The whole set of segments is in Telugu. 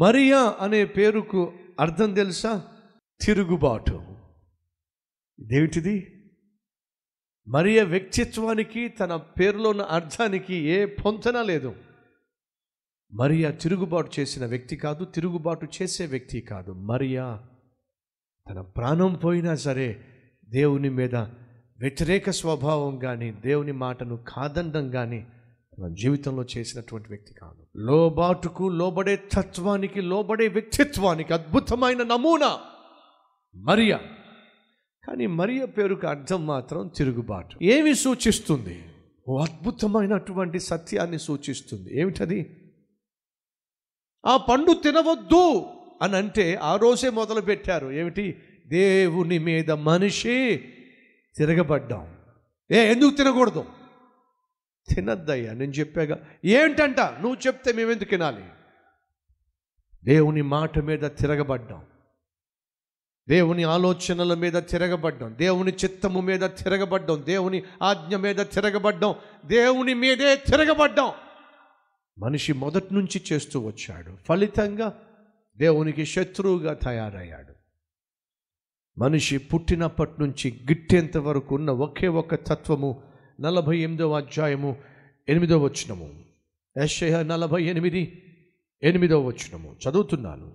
మరియా అనే పేరుకు అర్థం తెలుసా? తిరుగుబాటు. ఇదేమిటిది మరియ వ్యక్తిత్వానికి తన పేరులో ఉన్న అర్థానికి ఏ పొంతన లేదు. మరియా తిరుగుబాటు చేసిన వ్యక్తి కాదు తిరుగుబాటు చేసే వ్యక్తి కాదు. మరియా తన ప్రాణం పోయినా సరే దేవుని మీద వ్యతిరేక స్వభావం కానీ దేవుని మాటను కాదండం కానీ నా జీవితంలో చేసినటువంటి వ్యక్తి కాదు. లోబాటుకు లోబడే తత్వానికి లోబడే వ్యక్తిత్వానికి అద్భుతమైన నమూనా మరియా. కానీ మరియ పేరుకు అర్థం మాత్రం తిరుగుబాటు. ఏమి సూచిస్తుంది? ఓ అద్భుతమైనటువంటి సత్యాన్ని సూచిస్తుంది. ఏమిటది? ఆ పండు తినవద్దు అని అంటే ఆ రోజే మొదలు పెట్టారు ఏమిటి? దేవుని మీద మనిషి తిరగబడ్డాం. ఏ ఎందుకు తినకూడదు? తినద్దయ్యా నేను చెప్పాగా ఏంటంట? నువ్వు చెప్తే మేమెందుకు తినాలి? దేవుని మాట మీద తిరగబడ్డాం. దేవుని ఆలోచనల మీద తిరగబడ్డాం. దేవుని చిత్తము మీద తిరగబడ్డాం. దేవుని ఆజ్ఞ మీద తిరగబడ్డాం. దేవుని మీదే తిరగబడ్డాం. మనిషి మొదటి నుంచి చేస్తూ వచ్చాడు. ఫలితంగా దేవునికి శత్రువుగా తయారయ్యాడు. మనిషి పుట్టినప్పటి నుంచి గిట్టేంత వరకు ఉన్న ఒకే ఒక తత్వము నలభై ఎనిమిదవ అధ్యాయము ఎనిమిదవ వచనము. యెషయా నలభై ఎనిమిది ఎనిమిదవ వచనము. చదువుతున్నాను.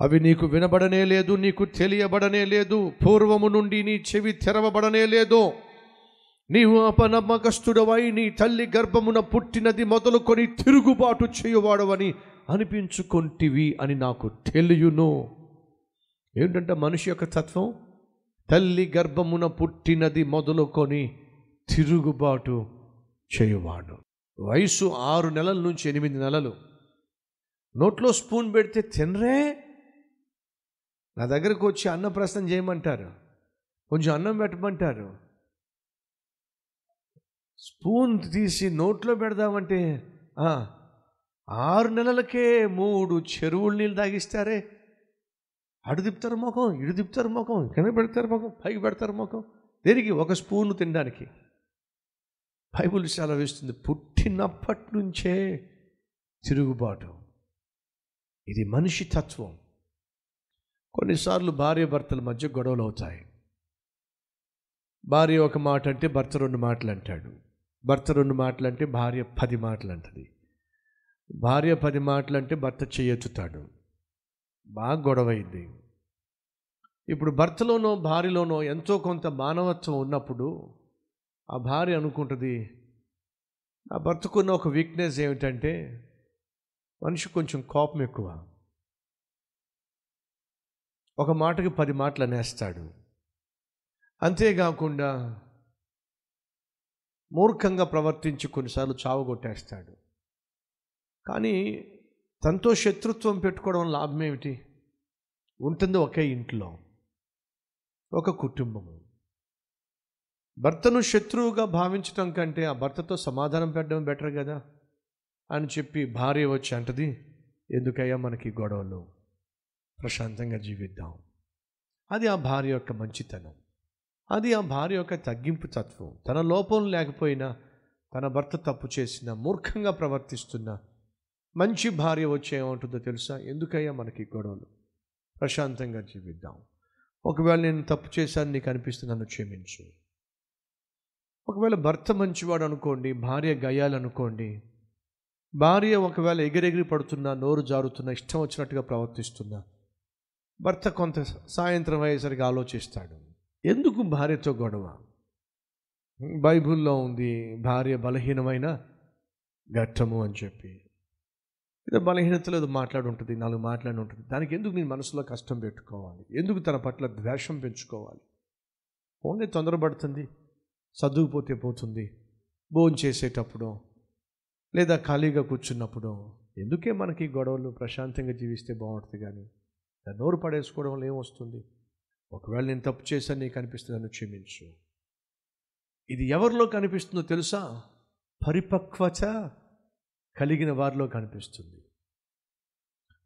అవి నీకు వినబడనే లేదు నీకు తెలియబడనే లేదు పూర్వము నుండి నీ చెవి తెరవబడనే లేదు. నీవు అపనమ్మకస్తుడవై నీ తల్లి గర్భమున పుట్టినది మొదలుకొని తిరుగుబాటు చేయువాడవని అనిపించుకొంటివి అని నాకు తెలియను. ఏంటంటే మనిషి యొక్క తత్వం? తల్లి గర్భమున పుట్టినది మొదలుకొని తిరుగుబాటు చేయువాడు. వయసు ఆరు నెలల నుంచి ఎనిమిది నెలలు. నోట్లో స్పూన్ పెడితే తినరే? నా దగ్గరకు వచ్చి అన్నప్రసనం చేయమంటారు. కొంచెం అన్నం పెట్టమంటారు. స్పూన్ తీసి నోట్లో పెడదామంటే ఆరు నెలలకే మూడు చెరువులు నీళ్ళు తాగిస్తారే? అటు తిప్పుతారు ముఖం ఇటు తిప్పుతారు ముఖం కింద పెడతారు ముఖం పైకి పెడతారు ముఖం. దేనికి? ఒక స్పూన్ తినడానికి. బైబుల్ సెలవిస్తుంది పుట్టినప్పటి నుంచే తిరుగుబాటు. ఇది మనిషి తత్వం. కొన్నిసార్లు భార్య భర్తల మధ్య గొడవలు అవుతాయి. భార్య ఒక మాట అంటే భర్త రెండు మాటలు అంటాడు. భర్త రెండు మాటలు అంటే భార్య పది మాటలు అంటది. భార్య పది మాటలు అంటే భర్త చేయెత్తుతాడు. బాగా గొడవైంది. ఇప్పుడు భర్తలోనో భార్యలోనో ఎంతో కొంత మానవత్వం ఉన్నప్పుడు ఆ భార్య అనుకుంటుంది ఆ భర్తకున్న ఒక వీక్నెస్ ఏమిటంటే మనిషి కొంచెం కోపం ఎక్కువ. ఒక మాటకి పది మాటలు అనేస్తాడు. అంతేకాకుండా మూర్ఖంగా ప్రవర్తించి కొన్నిసార్లు చావగొట్టేస్తాడు. కానీ తనతో శత్రుత్వం పెట్టుకోవడం లాభం ఏమిటి ఉంటుంది ఒకే ఇంట్లో ఒక కుటుంబము. భర్తను శత్రువుగా భావించటం కంటే ఆ భర్తతో సమాధానం పెట్టడం బెటర్ కదా? అని చెప్పి భార్య వచ్చి అంటది ఎందుకయ్యా మనకి గొడవలు? ప్రశాంతంగా జీవిద్దాం. అది ఆ భార్య యొక్క మంచితనం. అది ఆ భార్య యొక్క తగ్గింపు తత్వం. తన లోపం లేకపోయినా తన భర్త తప్పు చేసిన మూర్ఖంగా ప్రవర్తిస్తున్న మంచి భార్య వచ్చేమంటుందో తెలుసా? ఎందుకయ్యా మనకి గొడవలు? ప్రశాంతంగా జీవిద్దాం. ఒకవేళ నేను తప్పు చేశాను నీకు అనిపిస్తుంది నన్ను క్షమించు. ఒకవేళ భర్త మంచివాడు అనుకోండి భార్య గయ్యాలనుకోండి భార్య ఒకవేళ ఎగిరెగిరి పడుతున్నా నోరు జారుతున్నా ఇష్టం వచ్చినట్టుగా ప్రవర్తిస్తున్నా భర్త కొంత సాయంత్రం అయ్యేసరికి ఆలోచిస్తాడు. ఎందుకు భార్యతో గొడవ? బైబిల్లో ఉంది భార్య బలహీనమైన ఘట్టము అని చెప్పి. ఏదో బలహీనతలో ఏదో మాట్లాడుంటుంది నాలుగు మాట్లాడి ఉంటుంది. దానికి ఎందుకు నేను మనసులో కష్టం పెట్టుకోవాలి? ఎందుకు తన పట్ల ద్వేషం పెంచుకోవాలి? ఓన్లీ తొందరపడుతుంది. చదువుపోతే పోతుంది భోజనం చేసేటప్పుడు లేదా ఖాళీగా కూర్చున్నప్పుడు. ఎందుకే మనకి గొడవలు ప్రశాంతంగా జీవిస్తే బాగుంటుంది కానీ? నోరు పడేసుకోవడం వల్ల ఏమొస్తుంది? ఒకవేళ నేను తప్పు చేశాను నీకు అనిపిస్తుంది నన్ను క్షమించు. ఇది ఎవరిలో కనిపిస్తుందో తెలుసా? పరిపక్వత కలిగిన వారిలో కనిపిస్తుంది.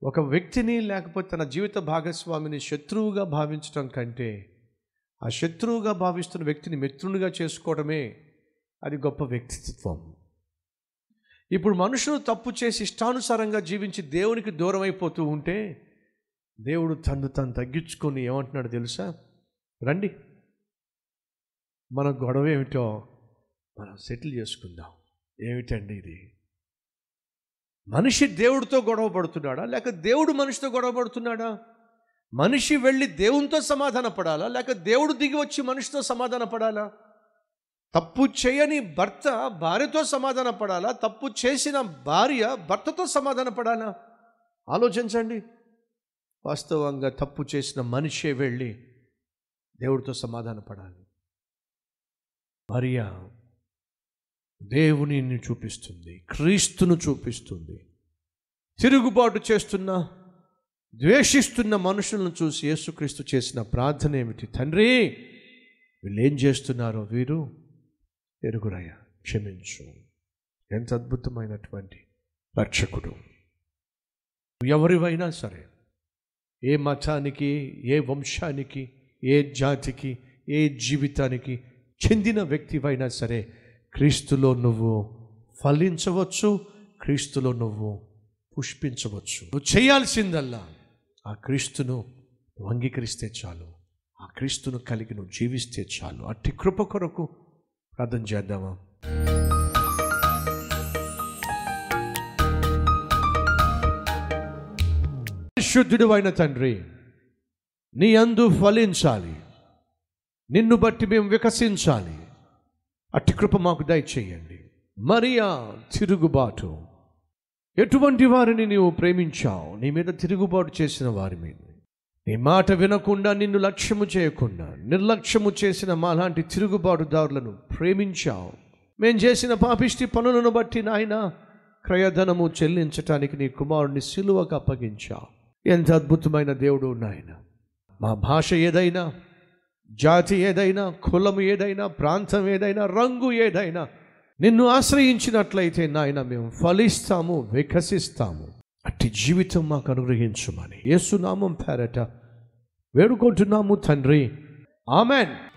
ఒక వ్యక్తిని లేకపోతే తన జీవిత భాగస్వామిని శత్రువుగా భావించడం కంటే ఆ శత్రువుగా భావిస్తున్న వ్యక్తిని మిత్రునిగా చేసుకోవడమే అది గొప్ప వ్యక్తిత్వం. ఇప్పుడు మనుషులు తప్పు చేసి ఇష్టానుసారంగా జీవించి దేవునికి దూరం అయిపోతూ ఉంటే దేవుడు తను తను తగ్గించుకొని ఏమంటున్నాడు తెలుసా? రండి. మన గొడవ ఏమిటో మనం సెటిల్ చేసుకుందాం. ఏమిటండి ఇది? మనిషి దేవుడితో గొడవ పడుతున్నాడా? లేక దేవుడు మనిషితో గొడవ పడుతున్నాడా? మనిషి వెళ్ళి దేవునితో సమాధాన పడాలా? లేక దేవుడు దిగి వచ్చి మనిషితో సమాధాన పడాలా? తప్పు చేయని భర్త భార్యతో సమాధాన పడాలా? తప్పు చేసిన భార్య భర్తతో సమాధాన పడాలా? ఆలోచించండి. వాస్తవంగా తప్పు చేసిన మనిషే వెళ్ళి దేవుడితో సమాధాన పడాలి. భార్య దేవునిని చూపిస్తుంది క్రీస్తును చూపిస్తుంది. తిరుగుబాటు చేస్తున్న ద్వేషిస్తున్న మనుషులను చూసి యేసుక్రీస్తు చేసిన ప్రార్థన ఏమిటి? తండ్రి వీళ్ళు ఏం చేస్తున్నారో వీరు ఎరుగురయ్య క్షమించు. ఎంత అద్భుతమైనటువంటి రక్షకుడు. ఎవరివైనా సరే ఏ మతానికి ఏ వంశానికి ఏ జాతికి ఏ జీవితానికి చెందిన వ్యక్తివైనా సరే క్రీస్తులో నువ్వు ఫలించవచ్చు క్రీస్తులో నువ్వు పుష్పించవచ్చు. నువ్వు చేయాల్సిందల్లా. ఆ క్రీస్తును అంగీకరిస్తే చాలు. ఆ క్రీస్తును కలిగి నువ్వు జీవిస్తే చాలు. అట్టి కృప కొరకు ప్రార్థన చేద్దామా? శుద్ధుడు అయిన తండ్రి నీ అందు ఫలించాలి. నిన్ను బట్టి మేము వికసించాలి. అట్టి కృప మాకు దయచేయండి. మరియా తిరుగుబాటు. ఎటువంటి వారిని నీవు ప్రేమించావు? నీ మీద తిరుగుబాటు చేసిన వారి మీద. నీ మాట వినకుండా నిన్ను లక్ష్యము చేయకుండా నిర్లక్ష్యము చేసిన మాలాంటి తిరుగుబాటుదారులను ప్రేమించావు. మేం చేసిన పాపిష్టి పనులను బట్టి నాయన క్రయధనము చెల్లించటానికి నీ కుమారుడిని సిలువకు అప్పగించావు. ఎంత అద్భుతమైన దేవుడు నాయన! మా భాష ఏదైనా జాతి ఏదైనా కులం ఏదైనా ప్రాంతం ఏదైనా రంగు ఏదైనా నిన్ను ఆశ్రయించినట్లయితే నాయన మేము ఫలిస్తాము వికసిస్తాము. అట్టి జీవితం మాకు అనుగ్రహించుమని యేసునామం పేరట వేడుకుంటున్నాము తండ్రి. ఆమెన్.